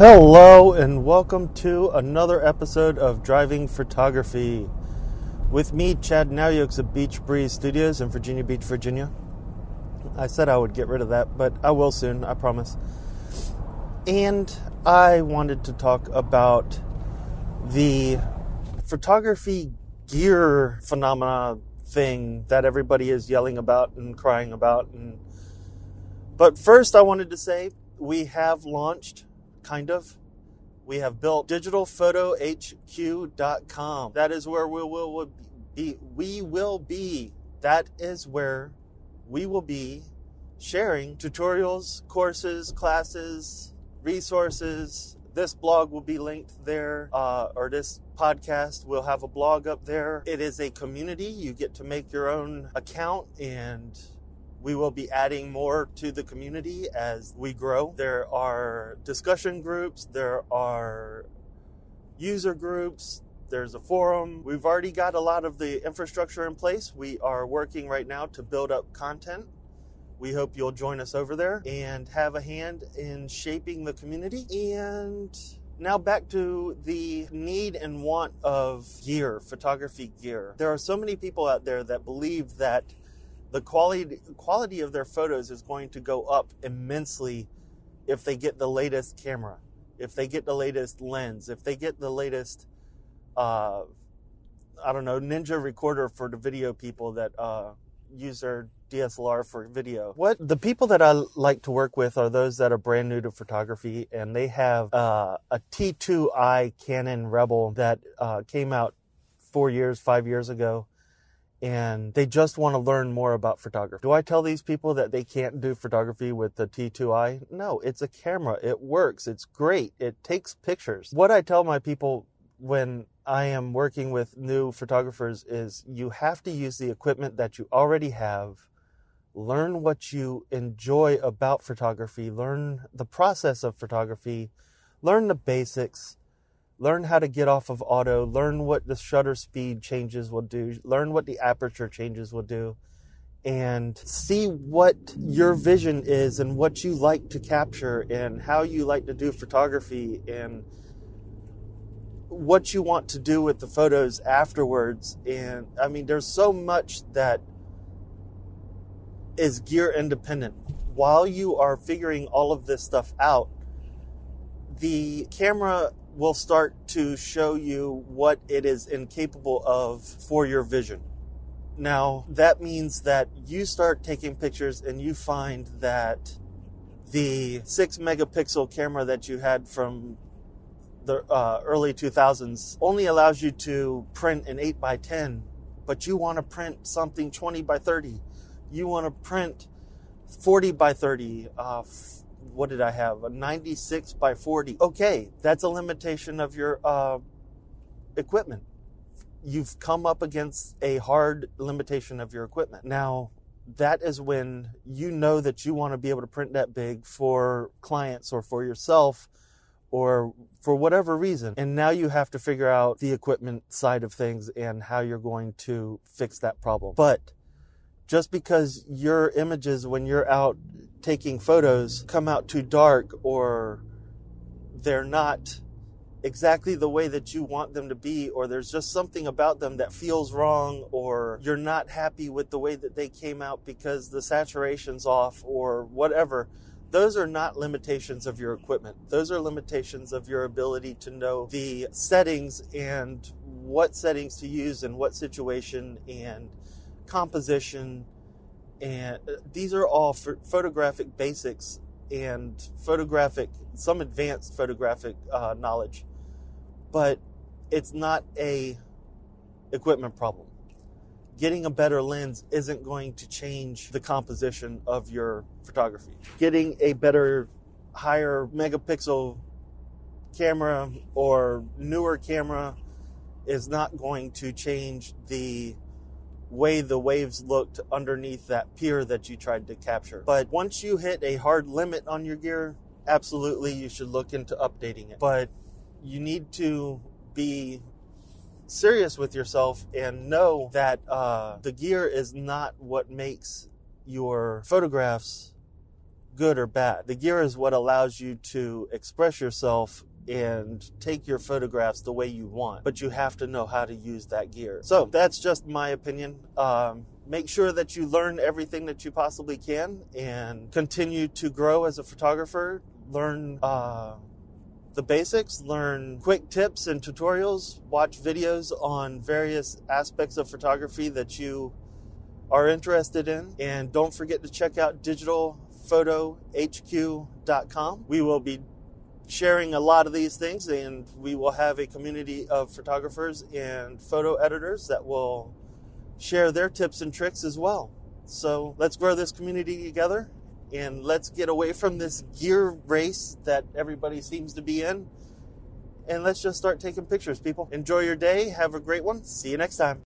Hello, and welcome to another episode of Driving Photography with me, Chad Nauyooks of Beach Breeze Studios in Virginia Beach, Virginia. I said I would get rid of that, but I will soon, I promise. And I wanted to talk about the photography gear phenomena thing that everybody is yelling about and crying about and but first I wanted to say we have launched kind of. We have built digitalphotohq.com. That is where we will be. We will be. That is where we will be sharing tutorials, courses, classes, resources. This blog will be linked there, uh, or this podcast will have a blog up there. It is a community. You get to make your own account and we will be adding more to the community as we grow. There are discussion groups, there are user groups, there's a forum. We've already got a lot of the infrastructure in place. We are working right now to build up content. We hope you'll join us over there and have a hand in shaping the community. And now back to the need and want of gear, photography gear. There are so many people out there that believe that the quality quality of their photos is going to go up immensely if they get the latest camera, if they get the latest lens, if they get the latest, uh, I don't know, Ninja recorder for the video people that uh, use their DSLR for video. What the people that I like to work with are those that are brand new to photography and they have uh, a T2i Canon Rebel that uh, came out four years, five years ago and they just want to learn more about photography. Do I tell these people that they can't do photography with the T2i? No, it's a camera. It works. It's great. It takes pictures. What I tell my people when I am working with new photographers is you have to use the equipment that you already have. Learn what you enjoy about photography, learn the process of photography, learn the basics, learn how to get off of auto, learn what the shutter speed changes will do, learn what the aperture changes will do, and see what your vision is and what you like to capture and how you like to do photography and what you want to do with the photos afterwards. And I mean, there's so much that is gear independent. While you are figuring all of this stuff out, the camera will start to show you what it is incapable of for your vision. Now, that means that you start taking pictures and you find that the 6 megapixel camera that you had from the uh, early 2000s only allows you to print an 8 by 10, but you want to print something 20 by 30. You want to print 40 by 30, uh, what did I have? A 96 by 40. Okay, that's a limitation of your uh, equipment. You've come up against a hard limitation of your equipment. Now, that is when you know that you want to be able to print that big for clients or for yourself or for whatever reason. And now you have to figure out the equipment side of things and how you're going to fix that problem. But just because your images when you're out taking photos come out too dark or they're not exactly the way that you want them to be or there's just something about them that feels wrong or you're not happy with the way that they came out because the saturation's off or whatever those are not limitations of your equipment. Those are limitations of your ability to know the settings and what settings to use in what situation and composition and uh, these are all photographic basics and photographic some advanced photographic uh, knowledge. But it's not a equipment problem. Getting a better lens isn't going to change the composition of your photography. Getting a better higher megapixel camera or newer camera is not going to change the way the waves looked underneath that pier that you tried to capture. But once you hit a hard limit on your gear, absolutely you should look into updating it. But you need to be serious with yourself and know that uh, the gear is not what makes your photographs good or bad. The gear is what allows you to express yourself and take your photographs the way you want, but you have to know how to use that gear. So that's just my opinion. Um, make sure that you learn everything that you possibly can and continue to grow as a photographer. Learn uh, the basics, learn quick tips and tutorials, watch videos on various aspects of photography that you are interested in, and don't forget to check out digitalphotohq.com. We will be sharing a lot of these things, and we will have a community of photographers and photo editors that will share their tips and tricks as well. So let's grow this community together and let's get away from this gear race that everybody seems to be in. And let's just start taking pictures, people. Enjoy your day. Have a great one. See you next time.